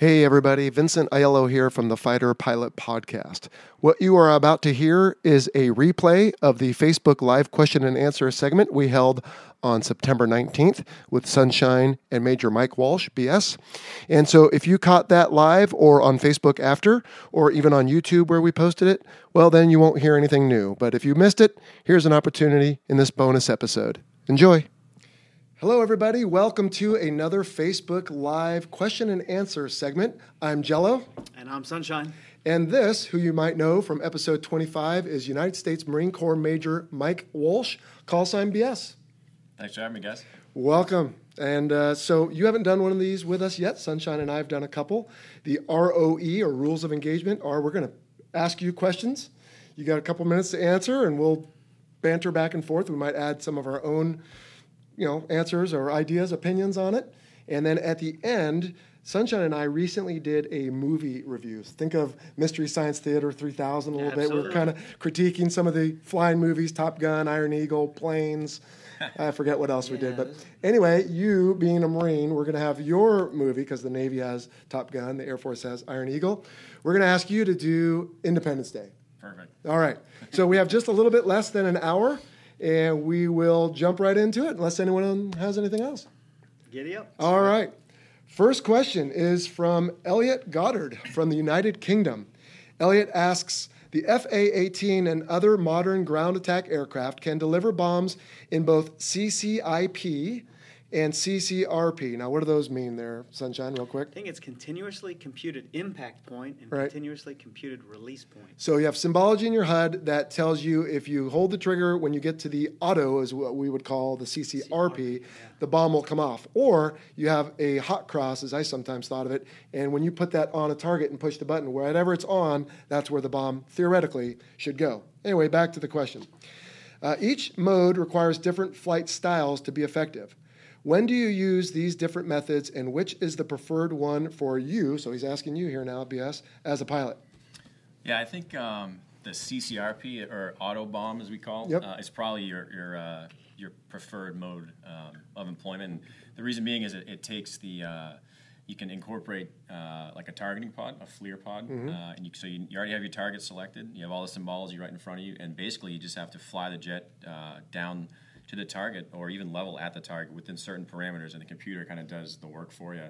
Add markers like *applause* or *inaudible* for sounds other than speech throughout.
Hey, everybody. Vincent Aiello here from the Fighter Pilot Podcast. What you are about to hear is a replay of the Facebook Live question and answer segment we held on September 19th with Sunshine and Major Mike Walsh, BS. And so if you caught that live or on Facebook after, or even on YouTube where we posted it, well, then you won't hear anything new. But if you missed it, here's an opportunity in this bonus episode. Enjoy. Hello, everybody. Welcome to another Facebook Live question and answer segment. I'm Jello. And I'm Sunshine. And this, who you might know from episode 25, is United States Marine Corps Major Mike Walsh, call sign BS. Thanks for having me, guys. Welcome. And uh, so you haven't done one of these with us yet. Sunshine and I have done a couple. The ROE, or Rules of Engagement, are we're going to ask you questions. You got a couple minutes to answer, and we'll banter back and forth. We might add some of our own you know, answers or ideas, opinions on it. And then at the end, Sunshine and I recently did a movie review. Think of Mystery Science Theater 3000 a little bit. We are kind of critiquing some of the flying movies, Top Gun, Iron Eagle, Planes. *laughs* I forget what else yeah. we did. But anyway, you being a Marine, we're going to have your movie because the Navy has Top Gun, the Air Force has Iron Eagle. We're going to ask you to do Independence Day. Perfect. All right. So we have just a little bit less than an hour and we will jump right into it unless anyone has anything else. Giddy up. All right. First question is from Elliot Goddard from the United Kingdom. Elliot asks The FA 18 and other modern ground attack aircraft can deliver bombs in both CCIP and CCRP. Now, what do those mean there, Sunshine, real quick? I think it's continuously computed impact point and right. continuously computed release point. So you have symbology in your HUD that tells you if you hold the trigger when you get to the auto, is what we would call the CCRP, CCRP yeah. the bomb will come off. Or you have a hot cross, as I sometimes thought of it, and when you put that on a target and push the button, wherever it's on, that's where the bomb theoretically should go. Anyway, back to the question. Uh, each mode requires different flight styles to be effective. When do you use these different methods and which is the preferred one for you? So he's asking you here now, BS, as a pilot. Yeah, I think um, the CCRP or auto bomb, as we call, yep. uh, is probably your your uh, your preferred mode um, of employment. And the reason being is it, it takes the uh, you can incorporate uh, like a targeting pod, a FLIR pod, mm-hmm. Uh, and you, so you, you, already have your target selected. You have all the symbology right in front of you, and basically you just have to fly the jet uh, down to the target or even level at the target within certain parameters, and the computer kind of does the work for you.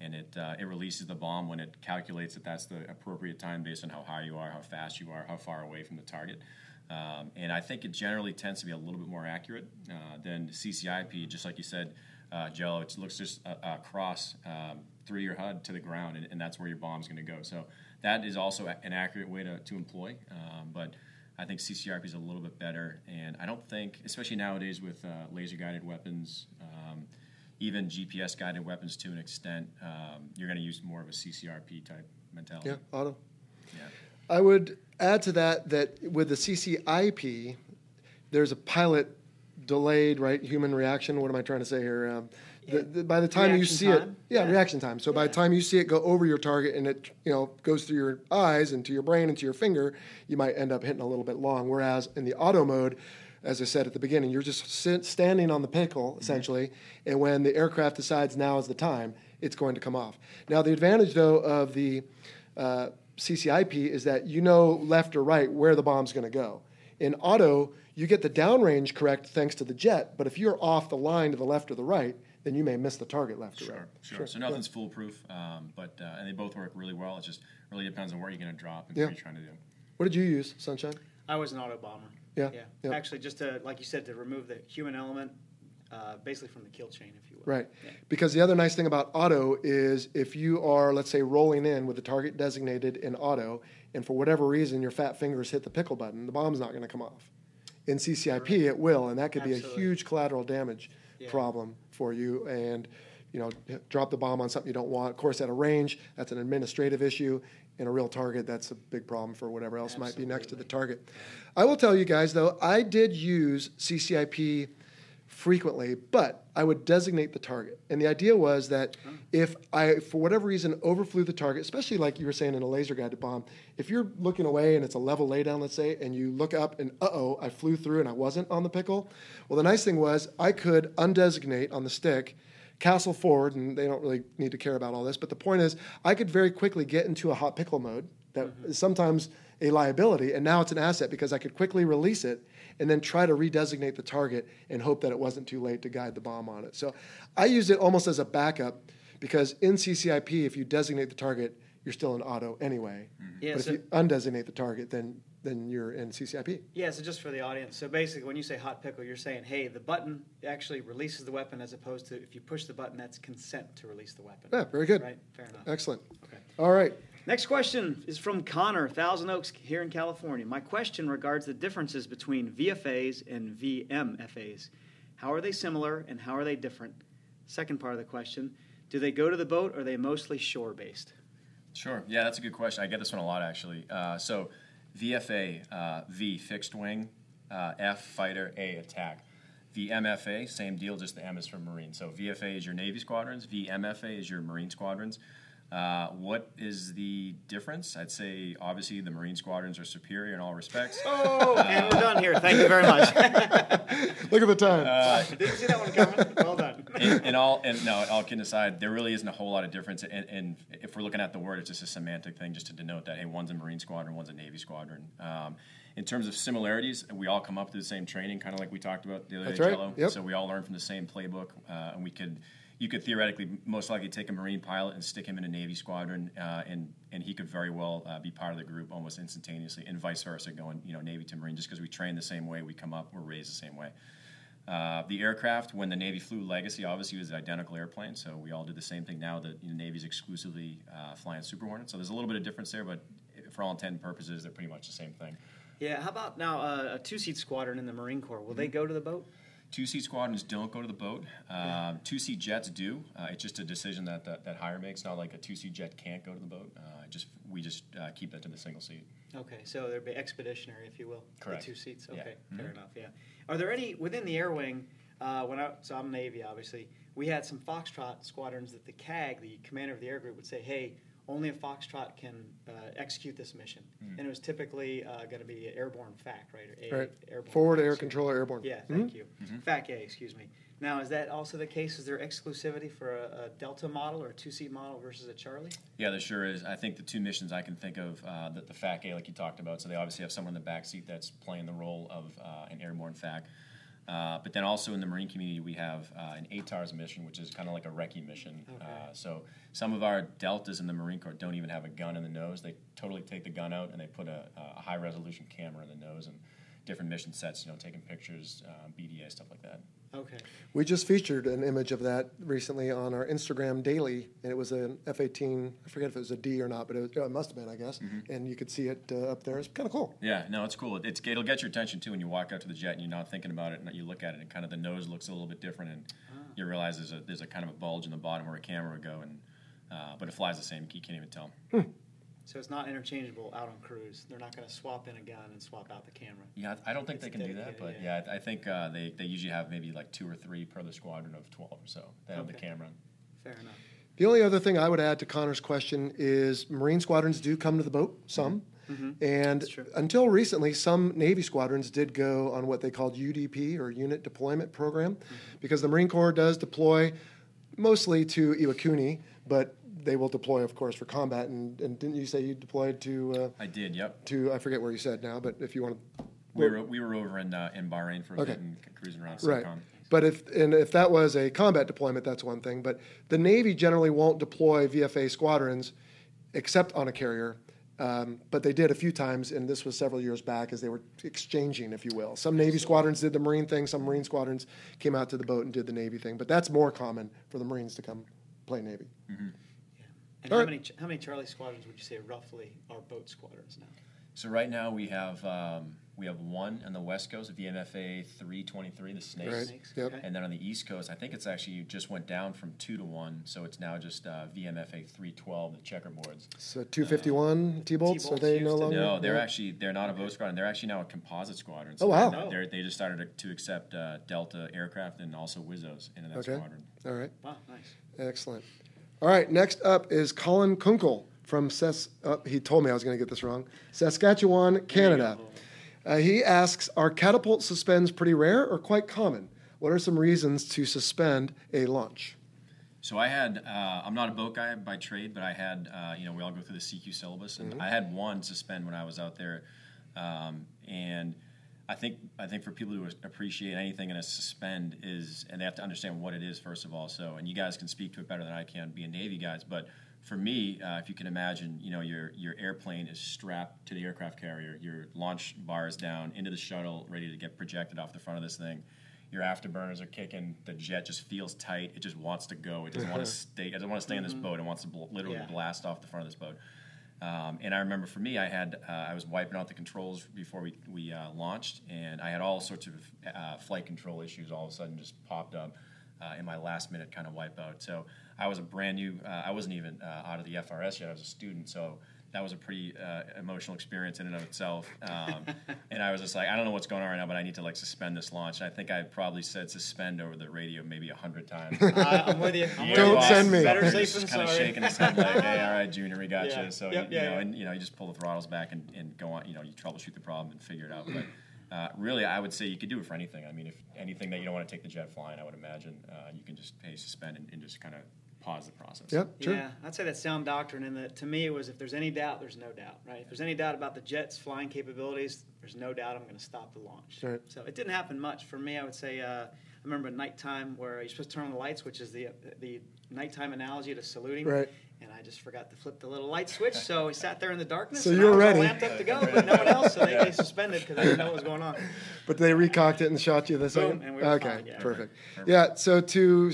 And it, uh, it releases the bomb when it calculates that that's the appropriate time based on how high you are, how fast you are, how far away from the target. Um, and I think it generally tends to be a little bit more accurate uh, than CCIP. Just like you said, uh, Jello, it looks just across um, through your HUD to the ground, and, and that's where your bomb's going to go. So that is also an accurate way to, to employ. Um, but I think CCRP is a little bit better, and I don't think, especially nowadays with uh, laser guided weapons, um, even GPS guided weapons to an extent, um, you're going to use more of a CCRP type mentality. Yeah, auto. Yeah. I would add to that that with the CCIP, there's a pilot delayed, right? Human reaction. What am I trying to say here? Um, the, the, by the time reaction you see time. it, yeah, yeah, reaction time. So yeah. by the time you see it go over your target and it you know goes through your eyes and to your brain and to your finger, you might end up hitting a little bit long. Whereas in the auto mode, as I said at the beginning, you're just sit, standing on the pickle mm-hmm. essentially, mm-hmm. and when the aircraft decides now is the time, it's going to come off. Now the advantage though of the uh, CCIP is that you know left or right where the bomb's going to go. In auto, you get the downrange correct thanks to the jet, but if you're off the line to the left or the right, then you may miss the target left sure, or right. Sure, sure. So nothing's yeah. foolproof, um, but uh, and they both work really well. It just really depends on where you're going to drop and yeah. what you're trying to do. What did you use, Sunshine? I was an auto bomber. Yeah. Yeah. yeah. Actually, just to like you said, to remove the human element, uh, basically from the kill chain, if you will. Right. Yeah. Because the other nice thing about auto is if you are, let's say, rolling in with the target designated in auto, and for whatever reason your fat fingers hit the pickle button, the bomb's not going to come off. In CCIP, right. it will, and that could Absolutely. be a huge collateral damage yeah. problem for you. And you know, drop the bomb on something you don't want. Of course, at a range, that's an administrative issue. In a real target, that's a big problem for whatever else Absolutely. might be next to the target. I will tell you guys, though, I did use CCIP frequently, but I would designate the target. And the idea was that if I, for whatever reason, overflew the target, especially like you were saying in a laser guided bomb, if you're looking away and it's a level laydown, let's say, and you look up and uh oh, I flew through and I wasn't on the pickle. Well, the nice thing was I could undesignate on the stick castle forward, and they don't really need to care about all this. But the point is, I could very quickly get into a hot pickle mode that mm-hmm. is sometimes a liability, and now it's an asset because I could quickly release it and then try to redesignate the target and hope that it wasn't too late to guide the bomb on it. So I used it almost as a backup because in CCIP, if you designate the target, you're still in auto anyway. Mm-hmm. Yeah, but so if you undesignate the target, then then you're in CCIP. Yeah, so just for the audience, so basically when you say hot pickle, you're saying, hey, the button actually releases the weapon as opposed to if you push the button, that's consent to release the weapon. Yeah, very good. Right, fair enough. Excellent. Okay. All right. Next question is from Connor, Thousand Oaks here in California. My question regards the differences between VFAs and VMFAs. How are they similar and how are they different? Second part of the question, do they go to the boat or are they mostly shore based? Sure. Yeah, that's a good question. I get this one a lot actually. Uh, so, VFA, uh, V, fixed wing, uh, F, fighter, A, attack. VMFA, same deal, just the M is for Marine. So, VFA is your Navy squadrons, VMFA is your Marine squadrons. Uh, what is the difference? I'd say obviously the Marine squadrons are superior in all respects. Oh, uh, and we're done here. Thank you very much. *laughs* Look at the time. Uh, Didn't see that one coming. Well done. And, in, all, and no, all kidding aside, there really isn't a whole lot of difference. And, and, if we're looking at the word, it's just a semantic thing, just to denote that hey, one's a Marine squadron, one's a Navy squadron. Um, in terms of similarities, we all come up through the same training, kind of like we talked about the other That's day, right. Yep. So we all learn from the same playbook, uh, and we could you could theoretically most likely take a Marine pilot and stick him in a Navy squadron, uh, and and he could very well uh, be part of the group almost instantaneously, and vice versa, going you know Navy to Marine, just because we train the same way, we come up, we're raised the same way. Uh, the aircraft, when the Navy flew Legacy, obviously was an identical airplane, so we all do the same thing now. The you know, Navy's exclusively uh, flying Super Hornet, so there's a little bit of difference there, but for all intent and purposes, they're pretty much the same thing. Yeah. How about now uh, a two-seat squadron in the Marine Corps? Will mm-hmm. they go to the boat? Two seat squadrons don't go to the boat. Um, two seat jets do. Uh, it's just a decision that, that that higher makes. Not like a two seat jet can't go to the boat. Uh, just we just uh, keep that to the single seat. Okay, so there'd be expeditionary, if you will. Correct. The two seats. Okay, yeah. fair mm-hmm. enough. Yeah. Are there any within the air wing? Uh, when I so I'm Navy, obviously. We had some Foxtrot squadrons that the CAG, the commander of the air group, would say, "Hey, only a Foxtrot can uh, execute this mission. Mm. And it was typically uh, going to be an airborne FAC, right? A, right. Airborne Forward air controller airborne. Yeah, thank mm-hmm. you. Mm-hmm. FAC A, excuse me. Now, is that also the case? Is there exclusivity for a, a Delta model or a two seat model versus a Charlie? Yeah, there sure is. I think the two missions I can think of uh, that the FAC A, like you talked about, so they obviously have someone in the back seat that's playing the role of uh, an airborne FAC. Uh, but then also in the Marine community, we have uh, an ATARS mission, which is kind of like a recce mission. Okay. Uh, so some of our deltas in the Marine Corps don't even have a gun in the nose. They totally take the gun out and they put a, a high resolution camera in the nose and different mission sets, you know, taking pictures, uh, BDA, stuff like that. Okay. We just featured an image of that recently on our Instagram daily, and it was an F 18. I forget if it was a D or not, but it, was, it must have been, I guess. Mm-hmm. And you could see it uh, up there. It's kind of cool. Yeah, no, it's cool. It's, it'll get your attention too when you walk out to the jet and you're not thinking about it, and you look at it, and kind of the nose looks a little bit different, and ah. you realize there's a, there's a kind of a bulge in the bottom where a camera would go, and uh, but it flies the same. You can't even tell. Hmm. So it's not interchangeable out on cruise. They're not going to swap in a gun and swap out the camera. Yeah, I don't think it's they can do that, but yeah, yeah I think uh, they, they usually have maybe like two or three per the squadron of 12 or so. They have okay. the camera. Fair enough. The only other thing I would add to Connor's question is Marine squadrons do come to the boat, some. Mm-hmm. mm-hmm. And until recently, some Navy squadrons did go on what they called UDP or Unit Deployment Program, mm-hmm. because the Marine Corps does deploy mostly to Iwakuni, but they will deploy, of course, for combat. And, and didn't you say you deployed to? Uh, I did. Yep. To I forget where you said now, but if you want to. We were, we were over in uh, in Bahrain for a okay. bit and cruising around. Right. But if and if that was a combat deployment, that's one thing. But the Navy generally won't deploy VFA squadrons, except on a carrier. Um, but they did a few times, and this was several years back as they were exchanging, if you will. Some Navy squadrons did the Marine thing, some Marine squadrons came out to the boat and did the Navy thing. But that's more common for the Marines to come play Navy. Mm-hmm. And how many how many Charlie squadrons would you say roughly are boat squadrons now? So right now we have um, we have one on the west coast, VMFA 323, the Snakes. Right. Snakes. Yep. And then on the east coast, I think it's actually just went down from two to one, so it's now just uh, VMFA 312, the checkerboards. So 251 uh, T-bolts, are they no longer? No, they're yeah. actually they're not a boat squadron. They're actually now a composite squadron. So oh wow! They're, they just started to, accept uh, Delta aircraft and also Wizzos into that okay. squadron. All right. Wow, nice. Excellent. All right, next up is Colin Kunkel from Ses. Uh, he told me I was going to get this wrong. Saskatchewan, Canada. Uh, he asks Are catapult suspends pretty rare or quite common? What are some reasons to suspend a launch? So I had, uh, I'm not a boat guy by trade, but I had, uh, you know, we all go through the CQ syllabus, and mm-hmm. I had one suspend when I was out there, um, and I think I think for people to appreciate anything in a suspend is, and they have to understand what it is first of all. So, and you guys can speak to it better than I can, being Navy guys. But for me, uh, if you can imagine, you know, your your airplane is strapped to the aircraft carrier, your launch bar is down into the shuttle, ready to get projected off the front of this thing your afterburners are kicking. The jet just feels tight. It just wants to go. It doesn't *laughs* want to stay. It doesn't want to stay in this mm-hmm. boat. It wants to bl- literally yeah. blast off the front of this boat. Um, and I remember for me, I had uh, I was wiping out the controls before we we uh, launched, and I had all sorts of uh, flight control issues all of a sudden just popped up uh, in my last minute kind of wipeout. So I was a brand new. Uh, I wasn't even uh, out of the FRS yet. I was a student, so that was a pretty uh, emotional experience in and of itself. Um, *laughs* and I was just like, I don't know what's going on right now, but I need to like suspend this launch. And I think I probably said suspend over the radio maybe a hundred times. *laughs* Uh, I'm with you. *laughs* I'm don't send me. Better safe than kind of shaking his head like, hey, all right, Junior, we got yeah. you. So yep, you, yeah, you know, yeah. and you know, you just pull the throttles back and, and go on. You know, you troubleshoot the problem and figure it out. But uh, really, I would say you could do it for anything. I mean, if anything that you don't want to take the jet flying, I would imagine uh, you can just hey suspend and, and just kind of pause the process. Yep, sure. Yeah, I'd say that's sound doctrine. And that to me, it was if there's any doubt, there's no doubt, right? If there's any doubt about the jet's flying capabilities, there's no doubt I'm going to stop the launch. Right. So it didn't happen much for me. I would say uh, I remember nighttime where you're supposed to turn on the lights, which is the the nighttime analogy to saluting. Right. And I just forgot to flip the little light switch, so we sat there in the darkness. So you were ready. Lamped up to go, but no one else, so they, *laughs* they suspended because they didn't know what was going on. But they recocked it and shot you the second. We okay, fine, yeah. perfect. perfect. Yeah. So to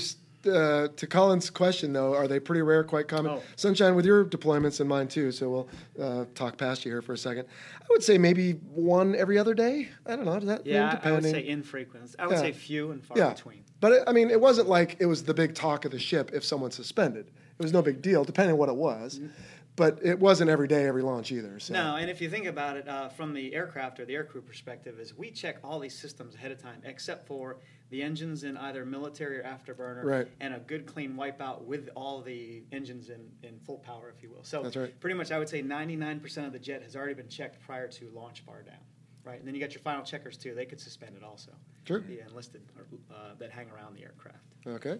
uh, to Colin's question, though, are they pretty rare, quite common? Oh. Sunshine, with your deployments and mine too, so we'll uh, talk past you here for a second. I would say maybe one every other day. I don't know. Does that yeah, mean depending? I would say infrequent. I would yeah. say few and far yeah. between. But it, I mean, it wasn't like it was the big talk of the ship if someone suspended. It was no big deal, depending on what it was. Mm-hmm but it wasn't every day, every launch either. So. No, and if you think about it uh, from the aircraft or the aircrew perspective, is we check all these systems ahead of time, except for the engines in either military or afterburner, right. and a good clean wipeout with all the engines in, in full power, if you will. So That's right. pretty much, I would say 99% of the jet has already been checked prior to launch bar down. Right, and then you got your final checkers too. They could suspend it also. Sure. The enlisted uh, that hang around the aircraft. Okay.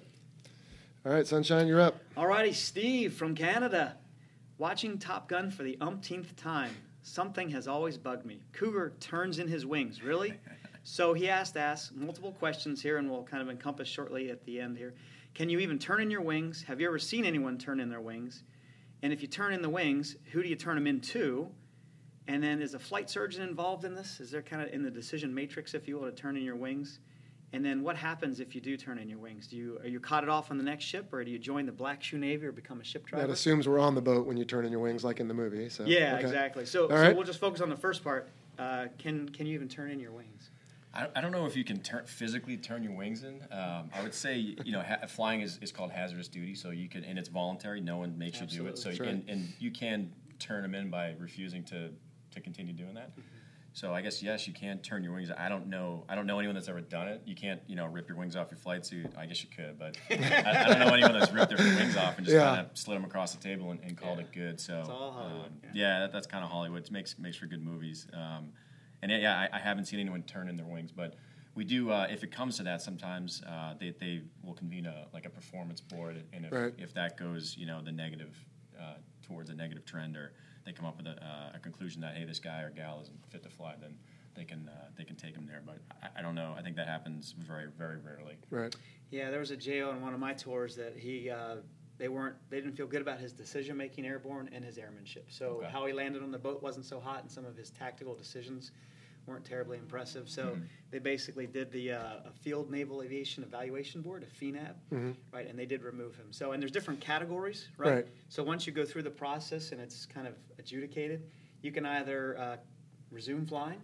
All right, Sunshine, you're up. All righty, Steve from Canada. Watching Top Gun for the umpteenth time, something has always bugged me. Cougar turns in his wings. Really? *laughs* so he asked us multiple questions here, and we'll kind of encompass shortly at the end here. Can you even turn in your wings? Have you ever seen anyone turn in their wings? And if you turn in the wings, who do you turn them into? And then is a flight surgeon involved in this? Is there kind of in the decision matrix, if you will, to turn in your wings? And then what happens if you do turn in your wings? Do you are you caught it off on the next ship, or do you join the Black Shoe Navy or become a ship driver? That assumes we're on the boat when you turn in your wings, like in the movie. So yeah, okay. exactly. So, so right. we'll just focus on the first part. Uh, can can you even turn in your wings? I, I don't know if you can turn, physically turn your wings in. Um, I would say you know ha- flying is, is called hazardous duty, so you can and it's voluntary. No one makes Absolutely. you do it. So you, right. and, and you can turn them in by refusing to to continue doing that. Mm-hmm. So I guess yes, you can turn your wings. I don't know. I don't know anyone that's ever done it. You can't, you know, rip your wings off your flight suit. I guess you could, but *laughs* I, I, don't know anyone that's ripped their wings off and just yeah. kind of slid them across the table and, and called yeah. it good. So it's all Hollywood. Um, yeah, yeah that, that's kind of Hollywood. It makes makes for good movies. Um, and yeah, I, I, haven't seen anyone turn in their wings, but we do. Uh, if it comes to that, sometimes uh, they they will convene a like a performance board, and if, right. if that goes, you know, the negative uh, towards a negative trend or they come up with a, uh, a conclusion that hey, this guy or gal isn't fit to fly, then they can uh, they can take him there. But I, I, don't know. I think that happens very very rarely. Right. Yeah, there was a JO on one of my tours that he. They weren't. They didn't feel good about his decision making airborne and his airmanship. So okay. how he landed on the boat wasn't so hot, and some of his tactical decisions weren't terribly impressive. So mm-hmm. they basically did the uh, Field Naval Aviation Evaluation Board, a FNAB, mm-hmm. right? And they did remove him. So and there's different categories, right? right? So once you go through the process and it's kind of adjudicated, you can either uh, resume flying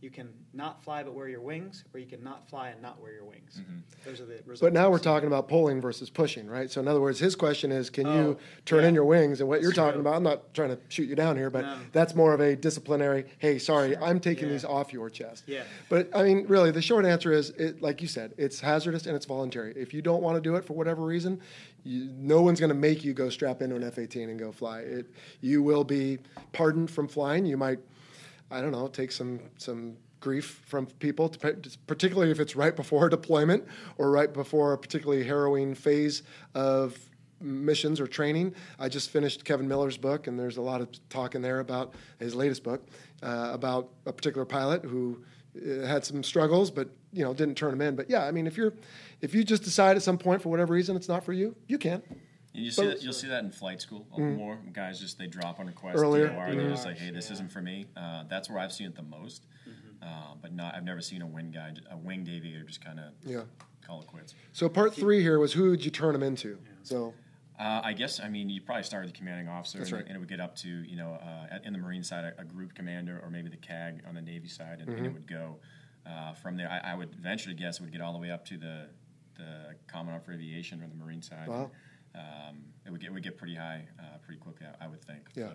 you can not fly but wear your wings, or you can not fly and not wear your wings. Mm-hmm. Those are the results. But now we're talking about pulling versus pushing, right? So in other words, his question is, can oh, you turn yeah. in your wings? And what you're talking about, I'm not trying to shoot you down here, but no. that's more of a disciplinary. Hey, sorry, sure. I'm taking yeah. these off your chest. Yeah. But I mean, really, the short answer is, it, like you said, it's hazardous and it's voluntary. If you don't want to do it for whatever reason, you, no one's going to make you go strap into an F-18 and go fly. It, you will be pardoned from flying. You might, I don't know, take some some grief from people, particularly if it's right before *laughs* deployment or right before a particularly harrowing phase of missions or training. I just finished Kevin Miller's book, and there's a lot of talk in there about his latest book uh, about a particular pilot who uh, had some struggles, but you know didn't turn him in. But yeah, I mean, if you're if you just decide at some point for whatever reason it's not for you, you can. You see that, you'll see that in flight school mm-hmm. more. Guys just they drop on request earlier. DOR, mm-hmm. They're just like, hey, this yeah. isn't for me. Uh, that's where I've seen it the most. Mm-hmm. Uh, but not, I've never seen a wing guy, a winged aviator, just kind of yeah. call it quits. So part three here was who would you turn them into? Yeah. So. Uh, I guess I mean you probably start with the commanding officer, and, right. and, it would get up to you know uh, in the Marine side a, a, group commander or maybe the CAG on the Navy side, and, and it mm-hmm. would go uh, from there. I, I, would venture to guess it would get all the way up to the the Commandant for Aviation or the Marine side. Wow. Um, it would get would get pretty high uh, pretty quickly, I, I, would think. Yeah. So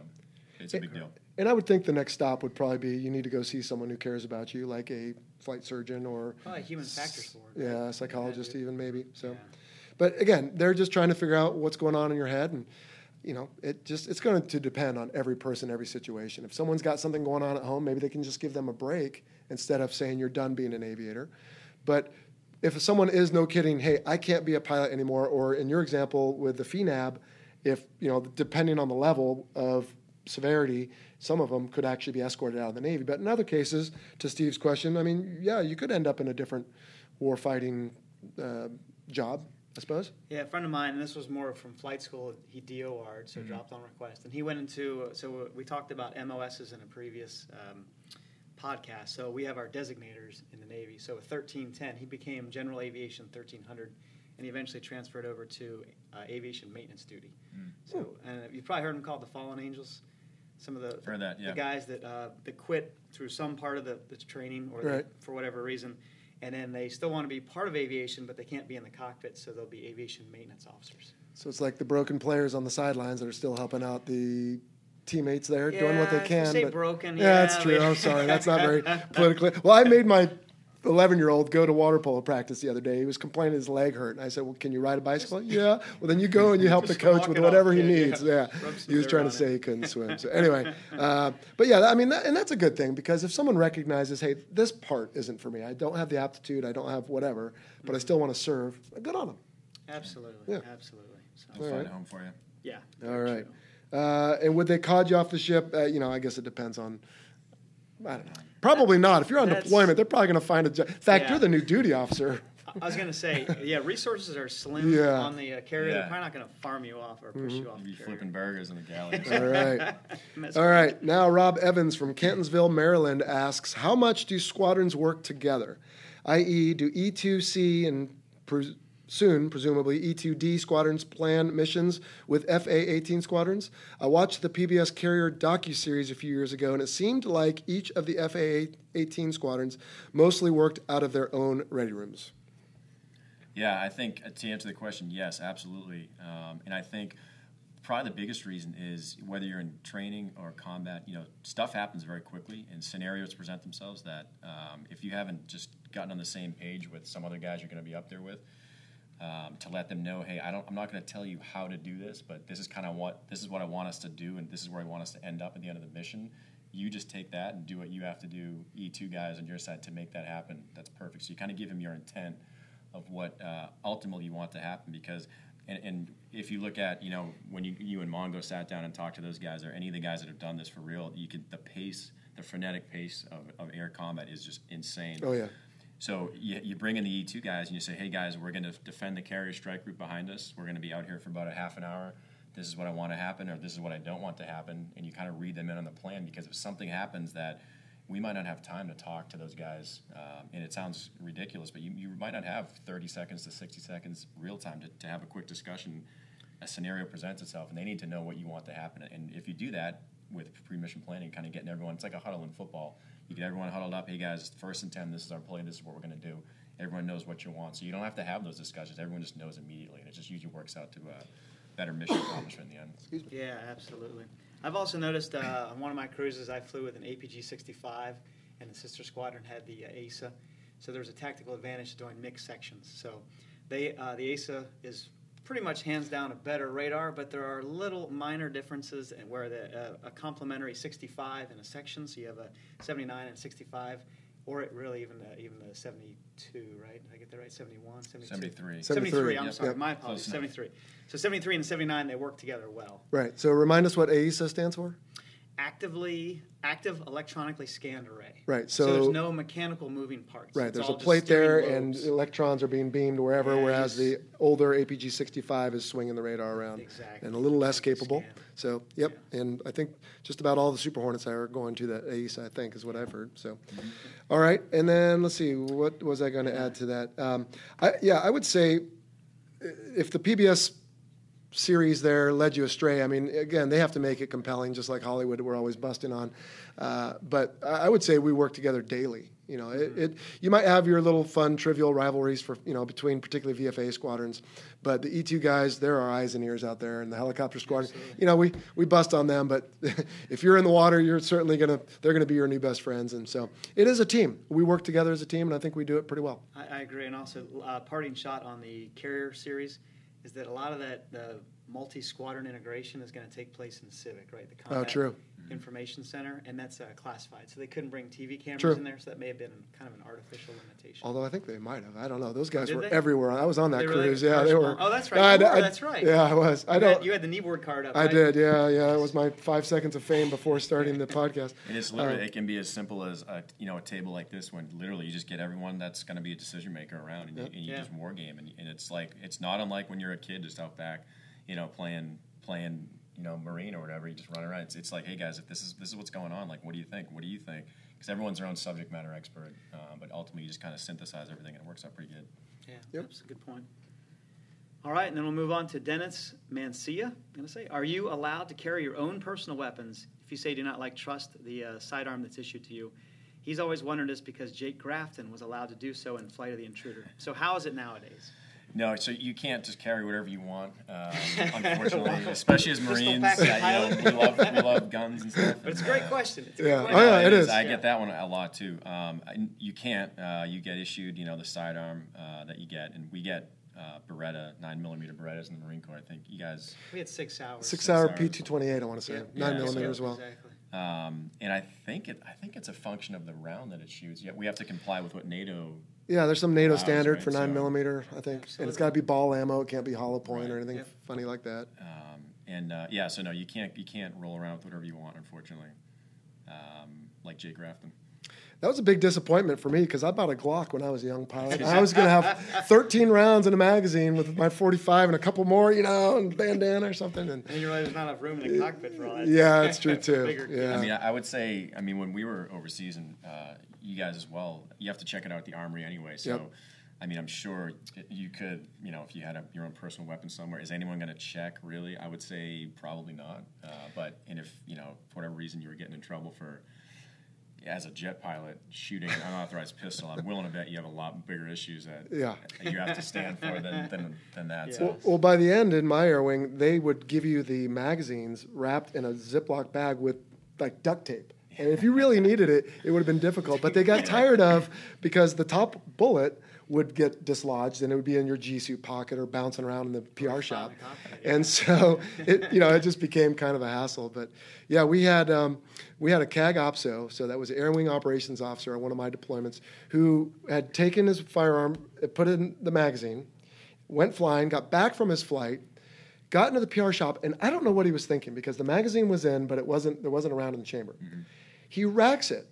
it's a big deal. And I would think the next stop would probably be you need to go see someone who cares about you, like a flight surgeon or probably human factors board. Yeah, a psychologist yeah, even maybe. So, yeah. but again, they're just trying to figure out what's going on in your head and you know, it just it's going to depend on every person, every situation. If someone's got something going on at home, maybe they can just give them a break instead of saying you're done being an aviator. But if someone is no kidding, hey, I can't be a pilot anymore, or in your example with the FNAB, if you know, depending on the level of severity, some of them could actually be escorted out of the Navy. But in other cases, to Steve's question, I mean, yeah, you could end up in a different warfighting uh, job. I suppose. Yeah, a friend of mine, and this was more from flight school. He DOR'd, so mm-hmm. dropped on request, and he went into. So we talked about MOSs in a previous um, podcast. So we have our designators in the Navy. So with 1310, he became General Aviation 1300, and he eventually transferred over to uh, aviation maintenance duty. Mm. So and you've probably heard them called the Fallen Angels. Some of the, that, yeah. the guys that uh, that quit through some part of the, the training or right. the, for whatever reason, and then they still want to be part of aviation, but they can't be in the cockpit, so they'll be aviation maintenance officers. So it's like the broken players on the sidelines that are still helping out the teammates there yeah, doing what they can. Say but, broken. Yeah, yeah, that's true. I'm sorry. That's not very *laughs* politically. Well, I made my 11 year old go to water polo practice the other day. He was complaining his leg hurt. And I said, Well, can you ride a bicycle? yeah. Well, then you go and you *laughs* help the coach with whatever he needs. Yeah. yeah. He was trying to say he couldn't *laughs* swim. So, anyway, uh, but yeah, I mean, that, and that's a good thing because if someone recognizes, Hey, this part isn't for me, I don't have the aptitude, I don't have whatever, but mm-hmm. I still want to serve, good on them. Absolutely. Yeah. Absolutely. So. We'll find right. a home for you. Yeah. All right. True. Uh, and would they cod you off the ship? Uh, you know, I guess it depends on. I don't know. Probably not. If you're on deployment, they're probably going to find a job. In fact, yeah. you're the new duty officer. I was going to say, yeah, resources are slim yeah. on the uh, carrier. Yeah. They're probably not going to farm you off or push mm-hmm. you off. You'd be flipping burgers in the galley. *laughs* All right. *laughs* All right. Now, Rob Evans from Catonsville, Maryland asks How much do squadrons work together? I.e., do E2C and soon, presumably, E2D squadrons plan missions with FA-18 squadrons. I watched the PBS Carrier docu-series a few years ago, and it seemed like each of the FA-18 squadrons mostly worked out of their own ready rooms. Yeah, I think uh, to answer the question, yes, absolutely. Um, and I think probably the biggest reason is whether you're in training or combat, you know, stuff happens very quickly and scenarios present themselves that um, if you haven't just gotten on the same page with some other guys you're going to be up there with, um, to let them know, hey, I don't, I'm not going to tell you how to do this, but this is kind of what this is what I want us to do, and this is where I want us to end up at the end of the mission. You just take that and do what you have to do, E2 guys on your side to make that happen. That's perfect. So you kind of give him your intent of what uh, ultimately you want to happen because. And, and, if you look at, you know, when you, you and Mongo sat down and talked to those guys, or any of the guys that have done this for real, you could the pace, the frenetic pace of, of air combat is just insane. Oh yeah. So you, you bring in the E2 guys and you say, hey guys, we're going to defend the carrier strike group behind us. We're going to be out here for about a half an hour. This is what I want to happen, or this is what I don't want to happen. And you kind of read them in on the plan because if something happens that we might not have time to talk to those guys, um, and it sounds ridiculous, but you, you might not have 30 seconds to 60 seconds real time to, to have a quick discussion. A scenario presents itself, and they need to know what you want to happen. And if you do that with pre-mission planning, kind of getting everyone, it's like a huddle in football you get everyone huddled up. Hey guys, first and ten. This is our play. This is what we're going to do. Everyone knows what you want, so you don't have to have those discussions. Everyone just knows immediately, and it just usually works out to a better mission accomplishment in the end. Excuse me. Yeah, absolutely. I've also noticed uh, on one of my cruises, I flew with an APG-65, and the sister squadron had the uh, AESA. So there was a tactical advantage to doing mixed sections. So they, uh, the AESA is pretty much hands down a better radar, but there are little minor differences where the, uh, a complementary 65 in a section, so you have a 79 and 65, or it really even the, even the 72, right? Did I get that right? 71, 72? 73. 73, I'm 73, sorry, yep. my apologies, 73. So 73 and 79, they work together well. Right. So remind us what AESA stands for. Actively, active electronically scanned array. Right, So, so- there's no mechanical moving parts. Right. It's There's a plate there, and electrons are being beamed wherever, Yeah, whereas the older APG 65 is swinging the radar around Exactly. and a little less capable. scan. So, yep. And I think just about all the Super Hornets are going to that AESA, I think, is what I've heard. So, all right. And then let's see, what was I going to add to that? Um, I, yeah, I would say if the PBS series there led you astray. I mean, again, they have to make it compelling, just like Hollywood. We're always busting on, uh, but I would say we work together daily. You know, it, it you might have your little fun, trivial rivalries for you know between particularly VFA squadrons, but the E2 guys, they're our eyes and ears out there, and the helicopter squadron. You know, we we bust on them, but *laughs* if you're in the water, you're certainly gonna they're gonna be your new best friends, and so it is a team. We work together as a team, and I think we do it pretty well. I, I agree, and also uh, parting shot on the carrier series is that a lot of that the multi-squadron integration is going to take place in CVIC, right? The Oh, true. Information Center, and that's uh, classified, so they couldn't bring TV cameras True. in there, so that may have been kind of an artificial limitation. Although I think they might have. I don't know. Those guys Did were they? everywhere. I was on that They were like cruise. yeah, they were. oh, that's right. I- I- that's right. Yeah, I was. I You don't. had, you had the kneeboard card up. I right? did. Yeah, yeah. It was my five seconds of fame before starting the *laughs* podcast. And it's literally, it can be as simple as a, you know a table like this, when literally you just get everyone that's going to be a decision maker around, and you, and you Yeah. just war game, and, and it's like it's not unlike when you're a kid just out back, you know, playing playing you know marine or whatever. You just run around. It's, it's like, hey guys, if this is this is what's going on, like, what do you think? What do you think? Because everyone's their own subject matter expert, uh, but ultimately you just kind of synthesize everything, and it works out pretty good. Yeah, Yep. that's a good point. All right, and then we'll move on to Dennis Mancia. I'm going to say, are you allowed to carry your own personal weapons if you say you do not like trust the uh, sidearm that's issued to you? He's always wondered this because Jake Grafton was allowed to do so in Flight of the Intruder. So how is it nowadays? No, so you can't just carry whatever you want, um, *laughs* unfortunately, especially as Marines. packing Yeah, you know, we love we love guns and stuff. But it's a great uh, question. It's a Yeah. good Oh, question. yeah, it is. I Yeah. get that one a lot too. Um, and you can't. Uh, you get issued, you know, the sidearm uh, that you get, and we get uh, Beretta nine millimeter Berettas in the Marine Corps. I think you guys. We had SIG Sauers. SIG Sauer hours. P two twenty eight. I want to say Yeah. nine Yeah, millimeter so- as well. Exactly. Um, and I think it. I think it's a function of the round that it shoots. Yet we have to comply with what NATO. Yeah, there's some NATO standard right, for nine so- millimeter. I think, and it's got to be ball ammo. It can't be hollow point or anything Yep. funny like that. Um, and uh, yeah, so no, you can't. You can't roll around with whatever you want, unfortunately. Um, like Jake Grafton. That was a big disappointment for me because I bought a Glock when I was a young pilot. I was going to have *laughs* 13 rounds in a magazine with my 45 and a couple more, you know, and bandana or something. And And you realize there's not enough room in the cockpit for all that. yeah, it's true *laughs* too. Yeah. I mean, I I would say, I mean, when we were overseas and uh, you guys as well, you have to check it out at the armory anyway. So, Yep. I mean, I'm sure you could, you know, if you had a, your own personal weapon somewhere, is anyone going to check? Really, I would say probably not. Uh, but and if you know, for whatever reason, you were getting in trouble for. As a jet pilot shooting an unauthorized pistol, I'm willing to bet you have a lot bigger issues that Yeah. you have to stand for than, than, than that. Yeah. So. Well, well, by the end in my air wing, they would give you the magazines wrapped in a Ziploc bag with like duct tape. And if you really needed it, it would have been difficult. But they got tired of because the top bullet would get dislodged and it would be in your G suit pocket or bouncing around in the PR shop. And so it, you know, it just became kind of a hassle. But yeah, we had um, we had a CAG OPSO, so that was Air Wing Operations Officer on one of my deployments, who had taken his firearm, put it in the magazine, went flying, got back from his flight, got into the PR shop, and I don't know what he was thinking because the magazine was in, but it wasn't there wasn't a round in the chamber. He racks it.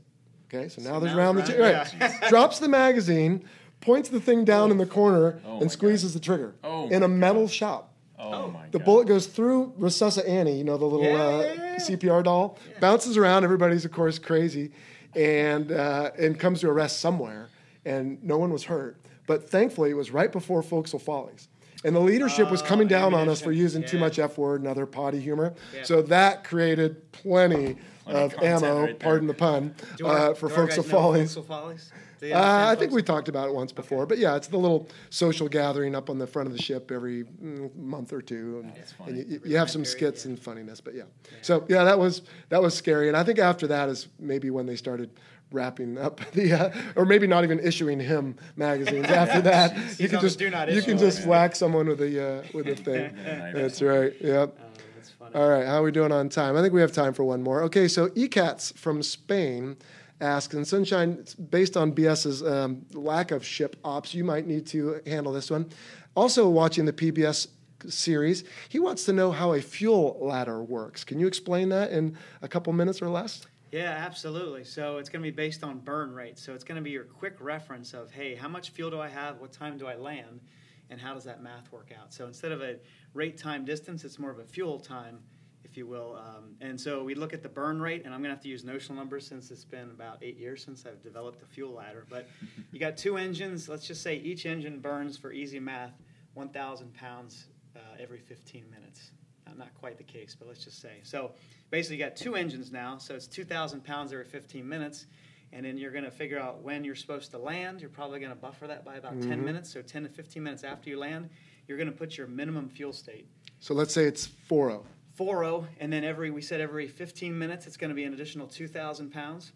Okay, so now there's now round the round- chamber. Right. Drops the magazine, points the thing down in the corner, Oh and squeezes the trigger Oh in a metal shop. Oh, my The god! bullet goes through Resuscita Annie, you know, the little Yeah, uh, yeah, yeah. CPR doll, bounces around. Everybody's, of course, crazy, and, uh, and comes to a rest somewhere. And no one was hurt. But thankfully, it was right before Foc'sle Follies. And the leadership was Oh, coming down on us for using too much F word and other potty humor. Yeah. So that created plenty Plenty of of ammo, right pardon the pun, Do our- uh, for do our Foc'sle guys know Follies. Foc'sle Follies? Do they Uh, I think we talked about it once before, but yeah, it's the little social gathering up on the front of the ship every mm, month or two, and, and you, you have some skits yeah. and funniness. But yeah. so yeah, that was that was scary, and I think after that is maybe when they started wrapping up *laughs* the, uh, or maybe not even issuing him magazines after *laughs* that. you can just do not you can just whack someone with a uh, with a *laughs* thing. Get a knife or That's right. Yep. Oh, that's funny. All right, how are we doing on time? I think we have time for one more. Okay, so ECATS from Spain asks, and Sunshine, based on BS's um, lack of ship ops, you might need to handle this one. Also, watching the PBS series, he wants to know how a fuel ladder works. Can you explain that in a couple minutes or less? Yeah, absolutely. So it's going to be based on burn rate. So it's going to be your quick reference of, hey, how much fuel do I have? What time do I land? And how does that math work out? So instead of a rate time distance, it's more of a fuel time if you will. Um, and so we look at the burn rate, and I'm going to have to use notional numbers since it's been about eight years since I've developed a fuel ladder. But *laughs* you got two engines. Let's just say each engine burns, for easy math, 1,000 pounds uh, every 15 minutes. Not quite the case, but let's just say. So basically, you got two engines now, so it's 2,000 pounds every 15 minutes. And then you're going to figure out when you're supposed to land. You're probably going to buffer that by about mm-hmm. 10 minutes. So 10 to 15 minutes after you land, you're going to put your minimum fuel state. So let's say it's 4 4.0, and then every we said every 15 minutes it's going to be an additional 2,000 pounds.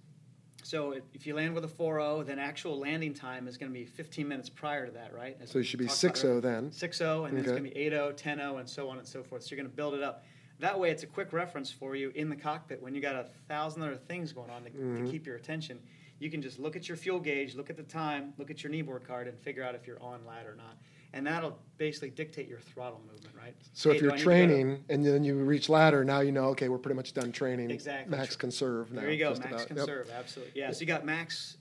So if you land with a 4.0, then actual landing time is going to be 15 minutes prior to that, right? As so you should be 6.0 then. 6.0, and then it's going to be 8.0, 10.0, and so on and so forth. So you're going to build it up. That way, it's a quick reference for you in the cockpit when you got a thousand other things going on to, mm-hmm. to keep your attention. You can just look at your fuel gauge, look at the time, look at your kneeboard card, and figure out if you're on ladder or not and that'll basically dictate your throttle movement, right? So hey, if you're training and then you reach ladder, now you know, okay, we're pretty much done training. Exactly. Max conserve now. There you go, max about. conserve, yep. absolutely. Yeah, so you got max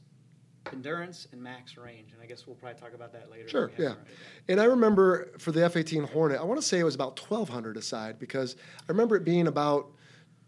endurance and max range, and I guess we'll probably talk about that later. Sure, yeah. And I remember for the F-18 Hornet, I want to say it was about 1,200 aside because I remember it being about –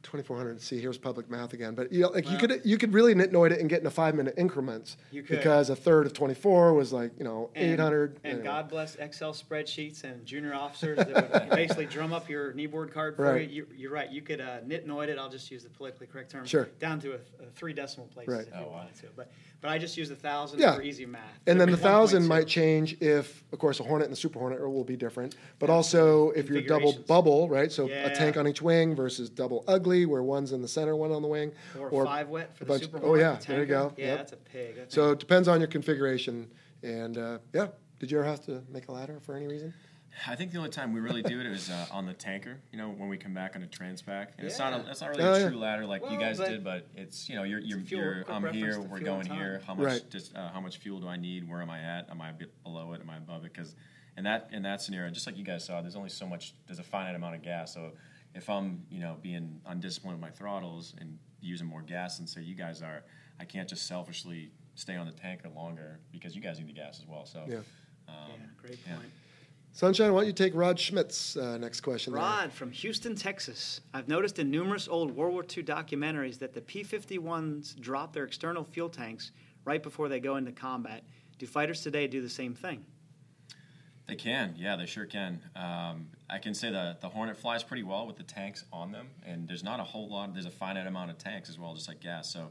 2400 see here's public math again but you know like well, you could you could really nitnoid it and get into five minute increments you could. because a third of 24 was like you know and, 800 and anyway. god bless excel spreadsheets and junior officers that would *laughs* basically drum up your kneeboard card for right. you. you are right you could uh, nitnoid it i'll just use the politically correct term sure. down to a, a three decimal places right. if you oh, wanted to but but I just use a thousand yeah. for easy math. And then the thousand might change if, of course, a Hornet and the Super Hornet will be different. But also if you're double bubble, right? So yeah. a tank on each wing versus double ugly, where one's in the center, one on the wing, or, or five wet for the bunch, Super oh, Oh yeah, there you go. Yeah, yep. that's a pig. That's so it depends on your configuration, and uh, yeah. Did you ever have to make a ladder for any reason? I think the only time we really do it is uh, on the tanker. You know, when we come back on a transpac, and yeah. it's not a, it's not really oh, a true yeah. ladder like well, you guys did, but it's you know you're you're, you're I'm here, we're going here. How much right. just uh, how much fuel do I need? Where am I at? Am I a bit below it? Am I above it? Because in that in that scenario, just like you guys saw, there's only so much. There's a finite amount of gas. So if I'm you know being undisciplined with my throttles and using more gas than say you guys are, I can't just selfishly stay on the tanker longer because you guys need the gas as well. So yeah, um, yeah great point. Sunshine, why don't you take Rod Schmidt's uh, next question? Rod there. from Houston, Texas. I've noticed in numerous old World War II documentaries that the P 51s drop their external fuel tanks right before they go into combat. Do fighters today do the same thing? They can, yeah, they sure can. Um, I can say that the Hornet flies pretty well with the tanks on them, and there's not a whole lot. There's a finite amount of tanks as well, just like gas. So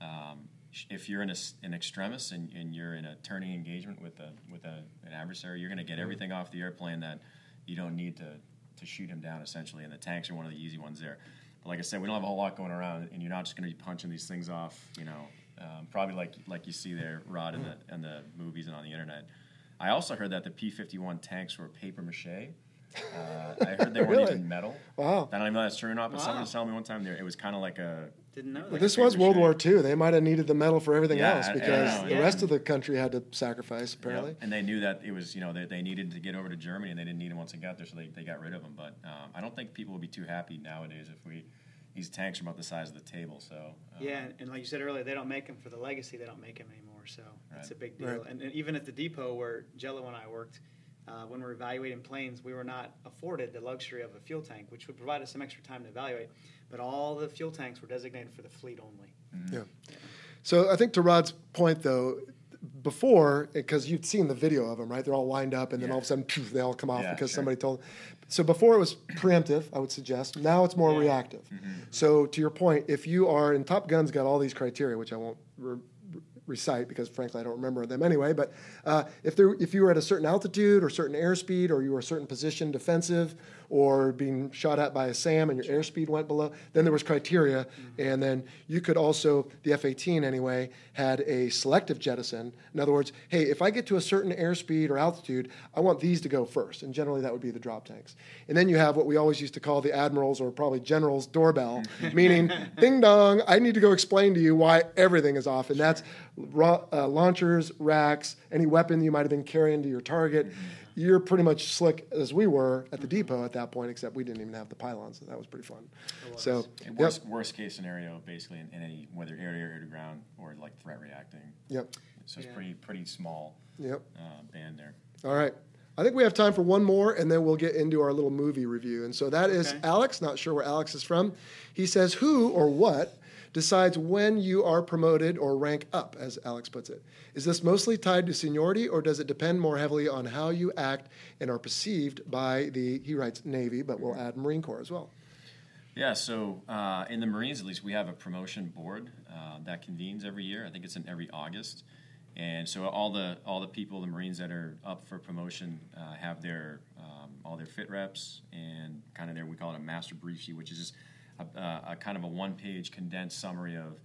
um, if you're in a, an extremis and, and, you're in a turning engagement with a with a, an adversary, you're going to get mm-hmm. everything off the airplane that you don't need to to shoot him down essentially. And the tanks are one of the easy ones there. But like I said, we don't have a whole lot going around, and you're not just going to be punching these things off. You know, um, probably like like you see there, Rod, in the in the movies and on the internet. I also heard that the P-51 tanks were paper mache. Uh, I heard they *laughs* weren't really? even metal. Wow. I don't even know if that's true or not, but wow. someone was telling me one time there it was kind of like a. Didn't know. Like this was World War II. They might have needed the metal for everything yeah, else because the yeah. rest of the country had to sacrifice apparently. Yep. And they knew that it was you know they, they needed to get over to Germany and they didn't need them once they got there, so they, they got rid of them. But um, I don't think people would be too happy nowadays if we these tanks are about the size of the table. So um, yeah, and like you said earlier, they don't make them for the legacy. They don't make them anymore. So right. it's a big deal. Right. And, and, even at the depot where Jello and I worked, uh, when we are evaluating planes, we were not afforded the luxury of a fuel tank, which would provide us some extra time to evaluate. But all the fuel tanks were designated for the fleet only. Mm-hmm. Yeah. yeah. So I think to Rod's point, though, before because you've seen the video of them, right? They're all lined up, and then yeah. all of a sudden poof, they all come off yeah, because sure. somebody told. Them. So before it was preemptive, I would suggest. Now it's more yeah. reactive. Mm-hmm. So to your point, if you are in Top Gun's got all these criteria, which I won't re- recite because frankly I don't remember them anyway. But uh, if there, if you were at a certain altitude or certain airspeed, or you were a certain position, defensive, or being shot at by a SAM and your airspeed went below. Then there was criteria, mm-hmm. and then you could also the F-18 anyway had a selective jettison. In other words, hey, if I get to a certain airspeed or altitude, I want these to go first, and generally that would be the drop tanks. And then you have what we always used to call the admirals or probably generals doorbell, meaning *laughs* ding dong, I need to go explain to you why everything is off, and that's uh, launchers, racks, any weapon you might have been carrying to your target. Mm-hmm you're pretty much slick as we were at the depot at that point, except we didn't even have the pylons, so that was pretty fun. So, yep. worst, worst case scenario, basically, in, in, any whether air to air to ground or like threat reacting. Yep. So it's yeah. pretty pretty small. Yep. Uh, band there. All right. I think we have time for one more, and then we'll get into our little movie review. And so that is okay. Alex. Not sure where Alex is from. He says, "Who or what decides when you are promoted or rank up, as Alex puts it. Is this mostly tied to seniority, or does it depend more heavily on how you act and are perceived by the, he writes Navy, but we'll add Marine Corps as well? Yeah, so uh, in the Marines, at least, we have a promotion board uh, that convenes every year. I think it's in every August, and so all the all the people, the Marines that are up for promotion, uh, have their um, all their fit reps and kind of their we call it a master brief sheet, which is just a, a kind of a one-page condensed summary of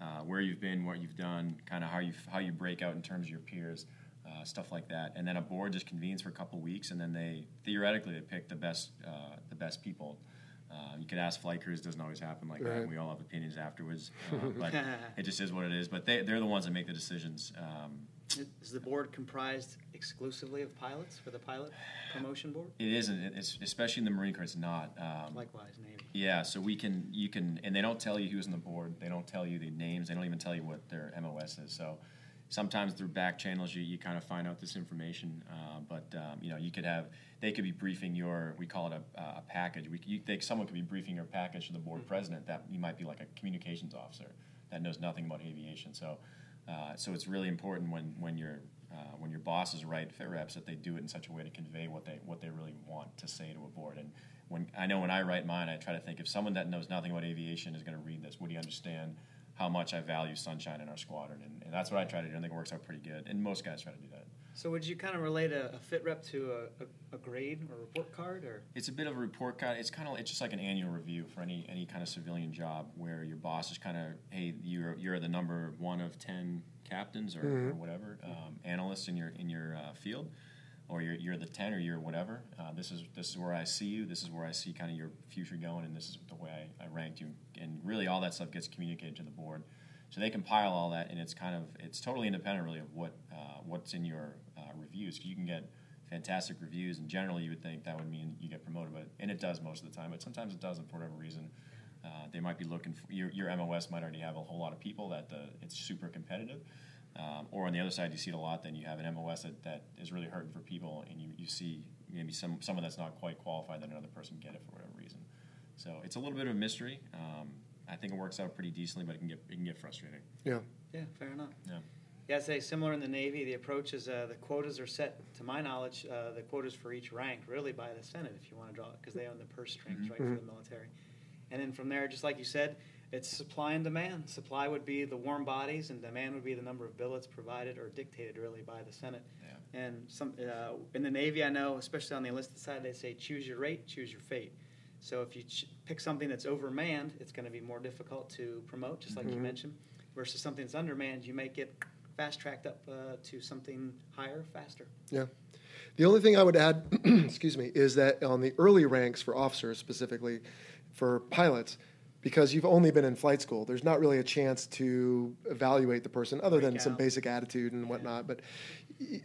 uh, where you've been, what you've done, kind of how you how you break out in terms of your peers, uh, stuff like that. And then a board just convenes for a couple weeks, and then they theoretically they pick the best uh, the best people. Uh, you could ask flight crews; doesn't always happen like right. that. We all have opinions afterwards, uh, *laughs* but it just is what it is. But they they're the ones that make the decisions. Um, is the board comprised exclusively of pilots for the pilot promotion board? It isn't. It's especially in the Marine Corps. It's not. Um, Likewise, Navy. Yeah, so we can you can and they don't tell you who's on the board. They don't tell you the names. They don't even tell you what their MOS is. So sometimes through back channels you, you kind of find out this information. Uh, but um, you know you could have they could be briefing your we call it a, a package. We you think someone could be briefing your package to the board mm-hmm. president. That you might be like a communications officer that knows nothing about aviation. So uh, so it's really important when when your uh, when your bosses write fit reps that they do it in such a way to convey what they what they really want to say to a board. And when I know when I write mine, I try to think if someone that knows nothing about aviation is going to read this, would he understand how much I value sunshine in our squadron? And, and that's what I try to do. I think it works out pretty good. And most guys try to do that. So would you kind of relate a, a fit rep to a, a, a, grade or report card, or? It's a bit of a report card. It's kind of it's just like an annual review for any any kind of civilian job where your boss is kind of hey you're you're the number one of ten captains or, mm-hmm. or whatever um, analysts in your in your uh, field, or you're, you're the ten or you're whatever. Uh, this is this is where I see you. This is where I see kind of your future going, and this is the way I, I ranked you. And really, all that stuff gets communicated to the board. So they compile all that, and it's kind of it's totally independent, really, of what uh, what's in your uh, reviews. You can get fantastic reviews, and generally you would think that would mean you get promoted, but and it does most of the time. But sometimes it doesn't for whatever reason. Uh, they might be looking for your, your MOS might already have a whole lot of people that the, it's super competitive. Um, or on the other side, you see it a lot. Then you have an MOS that, that is really hurting for people, and you, you see maybe some someone that's not quite qualified that another person get it for whatever reason. So it's a little bit of a mystery. Um, I think it works out pretty decently, but it can get it can get frustrating. Yeah. Yeah. Fair enough. Yeah. Yeah, I'd say similar in the Navy. The approach is uh, the quotas are set, to my knowledge, uh, the quotas for each rank really by the Senate, if you want to draw it, because they own the purse strings, mm-hmm. right, for the military. And then from there, just like you said, it's supply and demand. Supply would be the warm bodies, and demand would be the number of billets provided or dictated really by the Senate. Yeah. And some uh, in the Navy, I know, especially on the enlisted side, they say choose your rate, choose your fate. So if you ch- pick something that's overmanned, it's going to be more difficult to promote, just like mm-hmm. you mentioned. Versus something that's undermanned, you make it fast tracked up uh, to something higher faster. Yeah. The only thing I would add, *clears throat* excuse me, is that on the early ranks for officers, specifically for pilots, because you've only been in flight school, there's not really a chance to evaluate the person other than some basic attitude and whatnot. But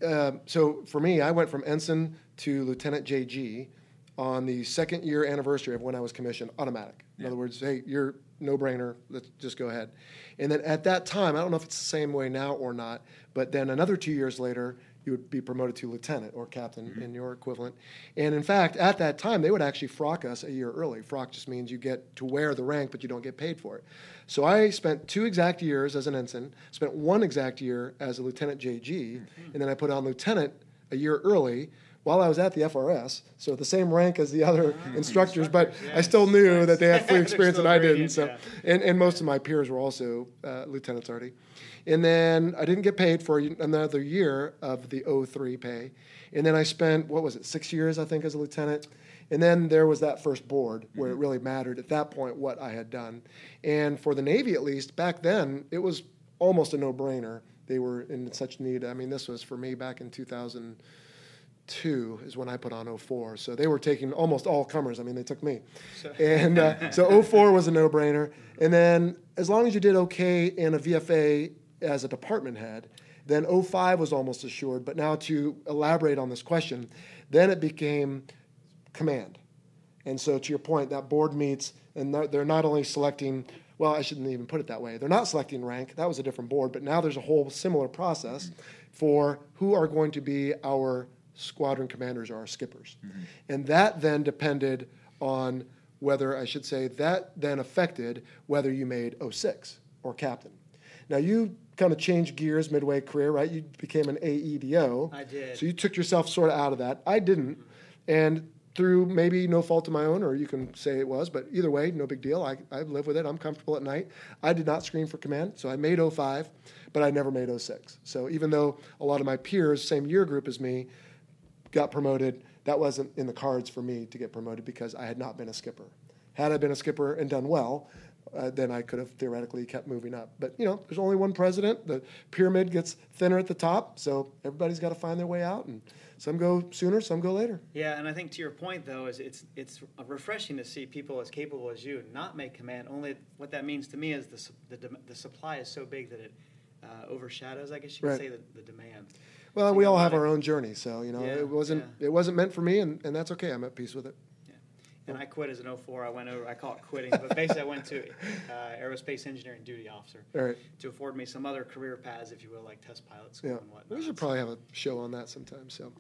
uh, so for me, I went from ensign to lieutenant JG on the second year anniversary of when I was commissioned, automatic. In yeah. other words, hey, you're no brainer. Let's just go ahead. And then at that time, I don't know if it's the same way now or not, but then another two years later, you would be promoted to lieutenant or captain mm-hmm. in your equivalent. And in fact, at that time, they would actually frock us a year early. Frock just means you get to wear the rank, but you don't get paid for it. So I spent two exact years as an ensign, spent one exact year as a lieutenant JG, mm-hmm. and then I put on lieutenant a year early while I was at the FRS, so the same rank as the other ah, instructors, but. I still knew that they had free *laughs* experience and I didn't. So, yeah. and, and most of my peers were also uh, lieutenants already. And then I didn't get paid for another year of the 03 pay. And then I spent, what was it, six years, I think, as a lieutenant. And then there was that first board where it really mattered at that point what I had done. And for the Navy, at least, back then, it was almost a no brainer. They were in such need. I mean, this was for me back in 2002 is when I put on 04. So they were taking almost all comers. I mean, they took me. *laughs* And uh, so 04 was a no brainer. And then as long as you did okay in a VFA as a department head, then 05 was almost assured. But now to elaborate on this question, then it became command. And so, to your point, that board meets, and they're not only selecting, well, I shouldn't even put it that way. They're not selecting rank, that was a different board, but now there's a whole similar process for who are going to be our squadron commanders are our skippers. Mm-hmm. And that then depended on whether, I should say, that then affected whether you made 06 or captain. Now, you kind of changed gears midway career, right? You became an AEDO. I did. So you took yourself sort of out of that. I didn't. And through maybe no fault of my own, or you can say it was, but either way, no big deal. I, I live with it. I'm comfortable at night. I did not screen for command, so I made 05, but I never made 06. So even though a lot of my peers, same year group as me, got promoted, that wasn't in the cards for me to get promoted because I had not been a skipper. Had I been a skipper and done well, uh, then I could have theoretically kept moving up. But you know, there's only one president. The pyramid gets thinner at the top, so everybody's got to find their way out, and some go sooner, some go later. Yeah, and I think to your point though is it's it's refreshing to see people as capable as you not make command. Only what that means to me is the the, the supply is so big that it uh, overshadows, I guess you could right. say, the, the demand. Well, we all have our own journey, so you know yeah, it wasn't yeah. it wasn't meant for me, and, and that's okay. I'm at peace with it and I quit as an 04. I went over. I call it quitting, but basically I went to *laughs* uh, aerospace engineering duty officer right. to afford me some other career paths, if you will, like test pilot school yeah. and whatnot. We should probably have a show on that sometime. So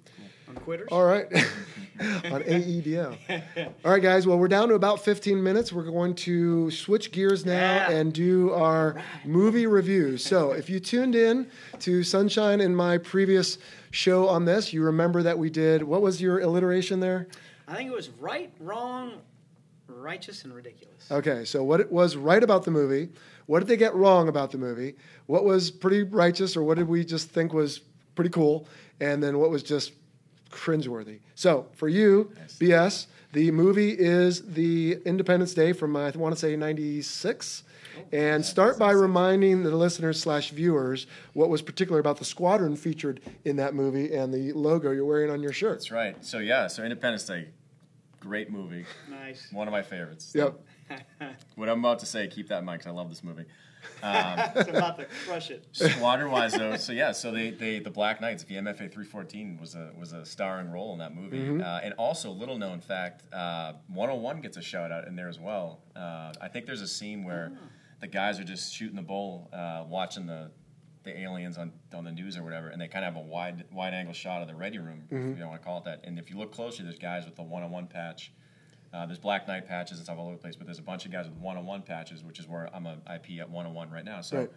on quitters. All right, *laughs* on AEDO. All right, guys. Well, we're down to about 15 minutes. We're going to switch gears now yeah. and do our right. movie review. So if you tuned in to Sunshine in my previous show on this, you remember that we did. What was your alliteration there? I think it was right, wrong, righteous, and ridiculous. Okay, so what it was right about the movie? What did they get wrong about the movie? What was pretty righteous, or what did we just think was pretty cool? And then what was just cringeworthy? So for you, nice. BS, the movie is the Independence Day from I want to say '96 and start by reminding the listeners slash viewers what was particular about the squadron featured in that movie and the logo you're wearing on your shirt. That's right. So yeah, so Independence Day, great movie. Nice. One of my favorites. Yep. *laughs* what I'm about to say, keep that in mind because I love this movie. Um, *laughs* it's about to crush it. Squadron wise, though, so yeah, so they, they the Black Knights, VMFA 314 was a was a starring role in that movie, mm-hmm. uh, and also little known fact, uh, 101 gets a shout out in there as well. Uh, I think there's a scene where. Oh the guys are just shooting the bull, uh, watching the the aliens on on the news or whatever, and they kind of have a wide wide angle shot of the ready room, mm-hmm. if you don't want to call it that. And if you look closely, there's guys with the one on one patch. Uh, there's Black Knight patches and stuff all over the place, but there's a bunch of guys with one on one patches, which is where I'm a IP at one on one right now. So. Right.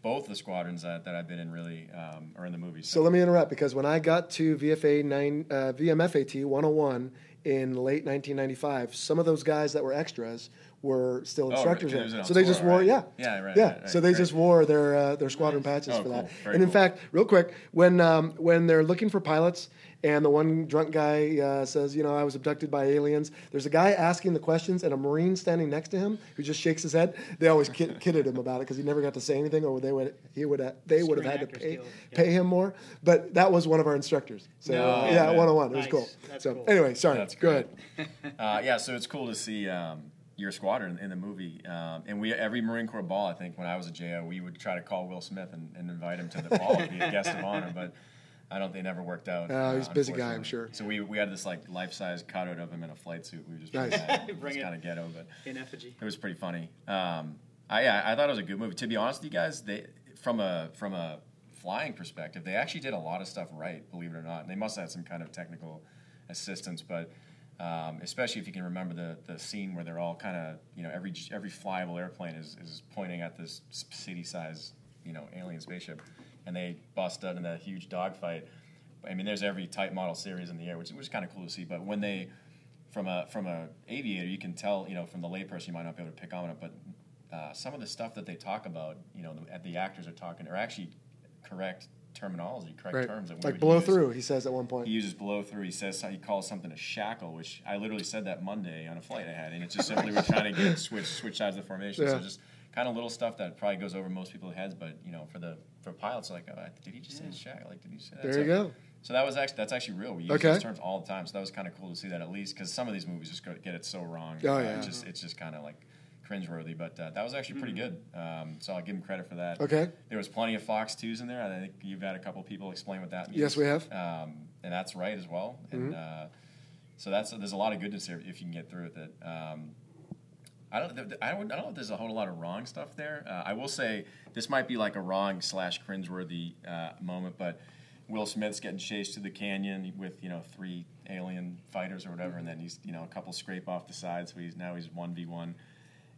Both the squadrons that, that I've been in really um, are in the movie. So. so. let me interrupt because when I got to VFA nine uh, VMFAT 101 in late 1995, some of those guys that were extras were still instructors oh, right, So they just wore, right? yeah, yeah, right, yeah. Right, so they just wore their uh, their squadron patches oh, for that. Cool. and in cool. fact, real quick, when um, when they're looking for pilots, and the one drunk guy uh, says, you know, I was abducted by aliens. There's a guy asking the questions, and a marine standing next to him who just shakes his head. They always kid, *laughs* kidded him about it because he never got to say anything, or they would he would have, they would have had to pay yeah. pay him more. But that was one of our instructors. So no, uh, yeah, one on one, it was cool. That's so cool. anyway, sorry, That's go ahead. *laughs* uh, yeah, so it's cool to see. Um, your squadron in the movie. Um, and we every Marine Corps ball, I think, when I was a JO, we would try to call Will Smith and, and invite him to the ball to be a *laughs* guest of honor. But I don't. Think they never worked out. Oh, he's uh, a busy guy, I'm sure. So we, we had this like life size cutout of him in a flight suit. We were just nice. *laughs* it kind of ghetto, but in effigy. It was pretty funny. Um, I yeah, I thought it was a good movie. To be honest with you guys, they from a from a flying perspective, they actually did a lot of stuff right. Believe it or not, and they must have had some kind of technical assistance, but um, especially if you can remember the, the scene where they're all kind of you know every every flyable airplane is, is pointing at this city size you know alien spaceship, and they bust out in that huge dogfight. I mean, there's every type model series in the air, which, which is kind of cool to see. But when they from a from a aviator, you can tell you know from the layperson you might not be able to pick on it, but uh, some of the stuff that they talk about, you know, the, the actors are talking are actually correct terminology, correct Right. terms that we Like blow use. through, he says at one point. He uses blow through. He says he calls something a shackle, which I literally said that Monday on a flight I had, and it's just simply we're trying to get switch switch sides of the formation. Yeah. So just kind of little stuff that probably goes over most people's heads, but you know, for the for pilots, like, oh, did he just say shackle? Like, did he say that? There so, you go. So that was actually that's actually real. We use Okay. those terms all the time. So that was kind of cool to see that at least because some of these movies just go, get it so wrong. Oh, Uh, yeah. It's just it's just kind of like cringeworthy, but uh, that was actually pretty good. Um, so I'll give him credit for that. Okay. There was plenty of Fox twos in there. I think you've had a couple people explain what that means. Yes, we have. Um, and that's right as well. And Mm-hmm. uh, so that's there's a lot of goodness there if you can get through with it. Um, I don't. I don't. I don't know if there's a whole lot of wrong stuff there. Uh, I will say this might be like a wrong slash cringeworthy uh, moment, but Will Smith's getting chased to the canyon with you know three alien fighters or whatever, and then he's you know a couple scrape off the side, so he's now he's one v one.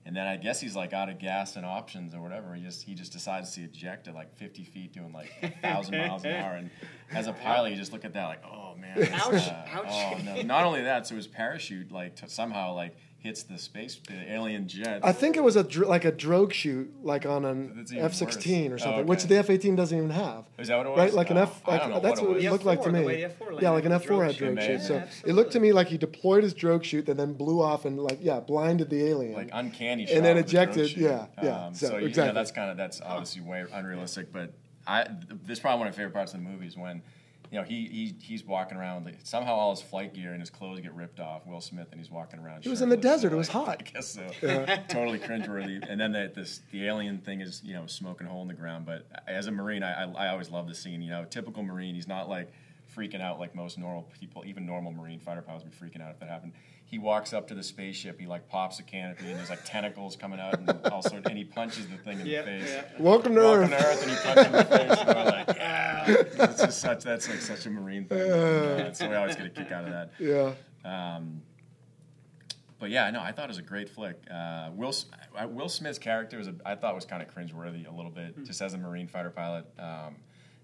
And then I guess he's like out of gas and options or whatever. He just he just decides to eject at like 50 feet, doing like a thousand miles an hour. And as a pilot, you just look at that like, oh man, Ouch, uh, ouch. Oh no! Not only that, so his parachute like t- somehow like hits the space the alien jet. I think it was a dr- like a drogue chute, like on an F sixteen or something, Oh, which the F eighteen doesn't even have. Is that what it was? Right, like an Oh, F. I Like, don't know that's what what it it was. looked like to F4, the me. way the F4 landed yeah, like an F four drogue had chute. drogue Maybe. shoot. So Yeah, it looked to me like he deployed his drogue chute and then blew off and like yeah, blinded the alien. like uncanny And then shot the ejected, yeah, yeah, Um, so so, you know, exactly. that's kind of that's obviously way unrealistic. But I this is probably one of my favorite parts of the movie is when you know he, he he's walking around somehow all his flight gear and his clothes get ripped off. Will Smith and he's walking around. He was in the desert, So, it was *laughs* like, hot. I guess so. *laughs* totally cringeworthy. And then the, this the alien thing is you know smoking a hole in the ground. But as a marine, I, I I always love the scene. You know, typical marine. He's not like freaking out like most normal people. Even normal marine fighter pilots would be freaking out if that happened. He walks up to the spaceship. He like pops a canopy and there's like tentacles coming out and all sort and he punches the thing in Yep, the face. yeah. Welcome to Welcome Earth. to Earth, and he punches him in the face. And we're like, yeah, it's just such that's like such a marine thing. Uh, so we always get a kick out of that. Yeah. Um, but yeah, no, I thought it was a great flick. Uh, Will uh, Will Smith's character was a, I thought was kind of cringeworthy a little bit, just as a Marine fighter pilot. Um,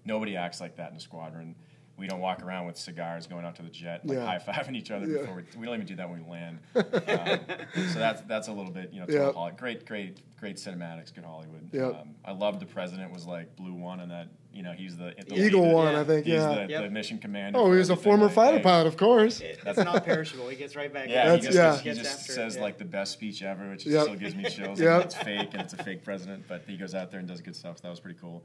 nobody acts like that in a squadron. We don't walk around with cigars going out to the jet, like Yeah. high fiving each other Yeah. before we, we don't even do that when we land. *laughs* Um, so that's that's a little bit you know Yeah. total Holly- great great great cinematics, good Hollywood. Yeah. Um, I love the president was like blue one and that you know he's the, the Eagle lead- one, Yeah. I think. He's Yeah. the, Yep. the mission commander. Oh, for he was a former like, fighter hey, pilot, of course. It- It's not perishable. He gets right back. yeah, in. he That's- just, yeah. he just after it, says yeah. like the best speech ever, which Yep. still gives me chills. *laughs* Yep. Yep. It's fake and it's a fake president, but he goes out there and does good stuff. So that was pretty cool.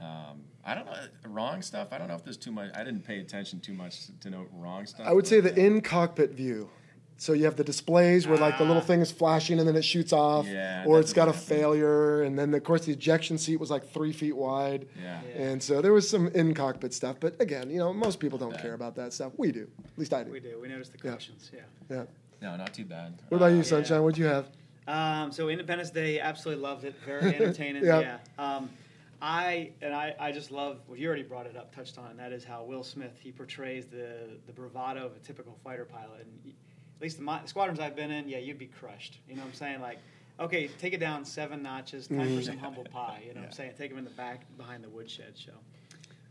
Um, I don't know wrong stuff. I don't know if there's too much. I didn't pay attention too much to know wrong stuff. I would say the uh, in cockpit view. So you have the displays where like the little Ah. thing is flashing and then it shoots off, Yeah, or it's got a happen. failure, and then of course the ejection seat was like three feet wide, Yeah. Yeah. and so there was some in cockpit stuff. But again, you know, most people don't care about that stuff. We do, at least I do. We do. We noticed the Yeah. Yeah. Yeah. No, not too bad. What about Uh, you, Sunshine? What'd you have? Um, so Independence Day, absolutely loved it. Very *laughs* entertaining. Yeah. yeah. Um, I and I, I just love. Well, you already brought it up, touched on, and that is how Will Smith he portrays the the bravado of a typical fighter pilot. And at least the, my, the squadrons I've been in, yeah, you'd be crushed. You know what I'm saying? Like, okay, take it down seven notches. Time Mm. for some humble pie. You know what I'm saying? Take him in the back behind the woodshed. So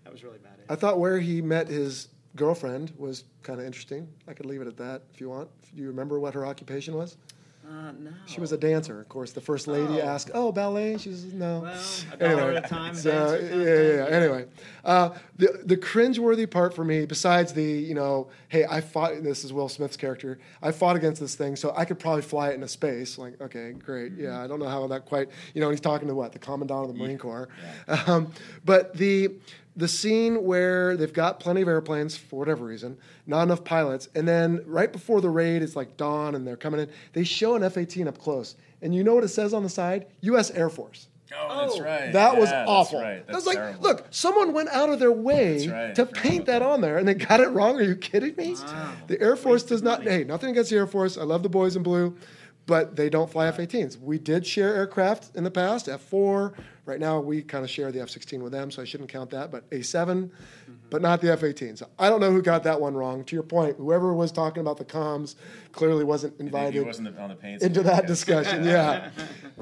that was really bad. I thought where he met his girlfriend was kind of interesting. I could leave it at that if you want. Do you remember what her occupation was? Uh, no. She was a dancer. Of course, the first lady Oh. asked, "Oh, ballet." She says, "No." Well, a *laughs* dollar at a time. So, yeah, yeah, yeah. Anyway, uh, the the cringeworthy part for me, besides the you know, hey, I fought. This is Will Smith's character. I fought against this thing, so I could probably fly it into space. Like, okay, great. Yeah, I don't know how that quite. You know, he's talking to what the commandant of the Marine Corps. Um, but the the scene where they've got plenty of airplanes for whatever reason, not enough pilots, and then right before the raid, it's like dawn and they're coming in. They show an F-18 up close, and you know what it says on the side? U.S. Air Force. Oh, that's Oh. right. That was Yeah, that's awful. right. I was like, terrible. look, someone went out of their way That's right. to paint that that. on there, and they got it wrong. Are you kidding me? Wow. The Air Force Wasted does not. money. Hey, nothing against the Air Force. I love the boys in blue, but they don't fly F-18s. We did share aircraft in the past, F4. Right now, we kind of share the F-16 with them, so I shouldn't count that. But A7, but not the F-18. So I don't know who got that one wrong. To your point, whoever was talking about the comms clearly wasn't invited wasn't on the paint into that discussion. *laughs* Yeah.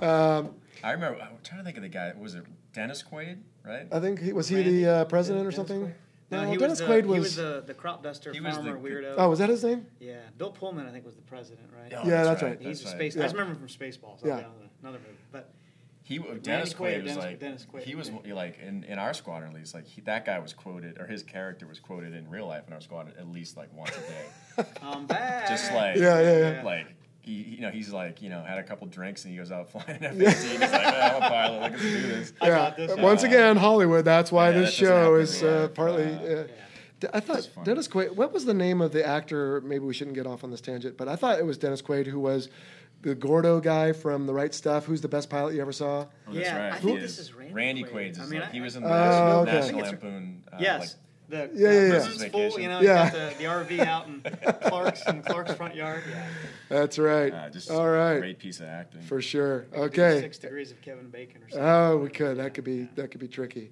Um, I remember. I'm trying to think of the guy. Was it Dennis Quaid? Right. I think he was he Randy? the uh, president or something. Quaid? No, he Dennis was the, Quaid he was. was the, the crop duster farmer the- weirdo. oh, was that his name? Yeah, Bill Pullman, I think, was the president, right? Oh, Yeah, that's right. He's that's a space. Yeah. I just remember him from Spaceballs. Yeah. Yeah. Another movie, but He Dennis Quaid, Quaid was Dennis- like Dennis Quaid, he was like in, in our squadron at least like he, that guy was quoted or his character was quoted in real life in our squadron at least like once a day. *laughs* Come back. Just like Yeah, yeah, yeah. like he you know he's like you know had a couple drinks and he goes out *laughs* flying an F-18. He's like oh, I'm a pilot. Like let's do this. I got this. Once Uh, again, Hollywood. That's why yeah, this that show is uh, partly. Uh, Uh, D- I thought. Dennis Quaid. What was the name of the actor? Maybe we shouldn't get off on this tangent, but I thought it was Dennis Quaid who was the Gordo guy from The Right Stuff. Who's the best pilot you ever saw? Oh, that's Yeah, right. I he think this is Randy Quaid. Quaid's. I mean, like, I- he was in Oh, the okay. National I think it's- Lampoon. Uh, Yes. like, the Yeah, uh, yeah, yeah. Christmas fool, you know, Yeah. you got the, the RV *laughs* out in Clark's in Clark's front yard. Yeah. That's right. uh, just All right, great piece of acting. for sure. Okay. Six degrees of Kevin Bacon or something. Oh, we could. That could be that could be tricky.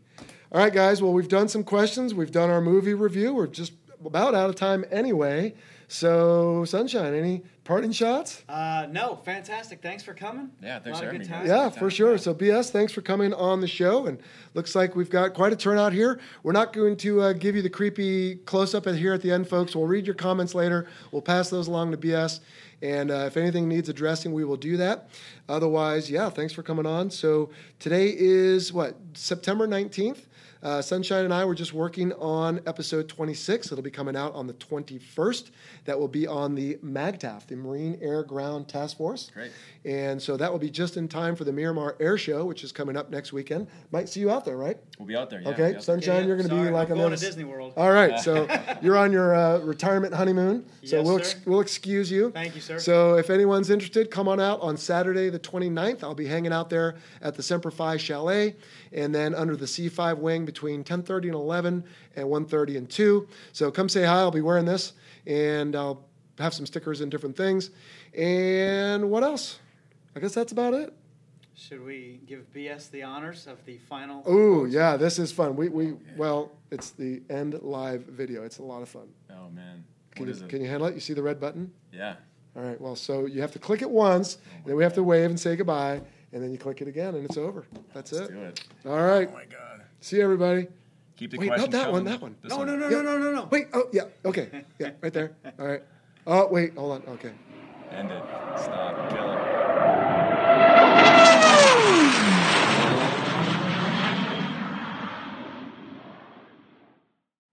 All right, guys. Well, we've done some questions. We've done our movie review. We're just about out of time anyway. So, Sunshine, any parting shots? Uh, no, fantastic. Thanks for coming. Yeah, thanks A lot for of having good me, Yeah, for sure. So, BS, thanks for coming on the show. And looks like we've got quite a turnout here. We're not going to uh, give you the creepy close up here at the end, folks. We'll read your comments later. We'll pass those along to BS. And uh, if anything needs addressing, we will do that. Otherwise, yeah, thanks for coming on. So, today is what, September 19th? Uh, Sunshine and I were just working on episode 26. It'll be coming out on the 21st. That will be on the MAGTF, the Marine Air Ground Task Force. Great. And so that will be just in time for the Miramar Air Show, which is coming up next weekend. Might see you out there, right? We'll be out there. Yeah, okay, we'll be out there. Sunshine, Yeah, you're going to be like I'm on going this. to Disney World. All right, *laughs* so you're on your uh, retirement honeymoon, so Yes, we'll sir. we'll excuse you. Thank you, sir. So if anyone's interested, come on out on Saturday the 29th. I'll be hanging out there at the Semper Fi Chalet, and then under the C5 wing between 10:30 and 11, and 1:30 and 2. So come say hi. I'll be wearing this, and I'll have some stickers and different things. And what else? I guess that's about it. Should we give BS the honors of the final? Ooh, yeah, this is fun. We we well, it's the end live video. It's a lot of fun. Oh man, Can what you, it? can you handle it? You see the red button? Yeah. All right. Well, so you have to click it once, oh, and then we have to wave and say goodbye, and then you click it again, and it's over. That's Let's it. do it. All right. Oh my god. See everybody. Keep the Wait, not that one. That one. No, one. no, no, yeah. no, no, no, no. Wait. Oh, yeah. Okay. Yeah. Right there. *laughs* All right. Oh, wait. Hold on. Okay. End it. Stop. Kill it.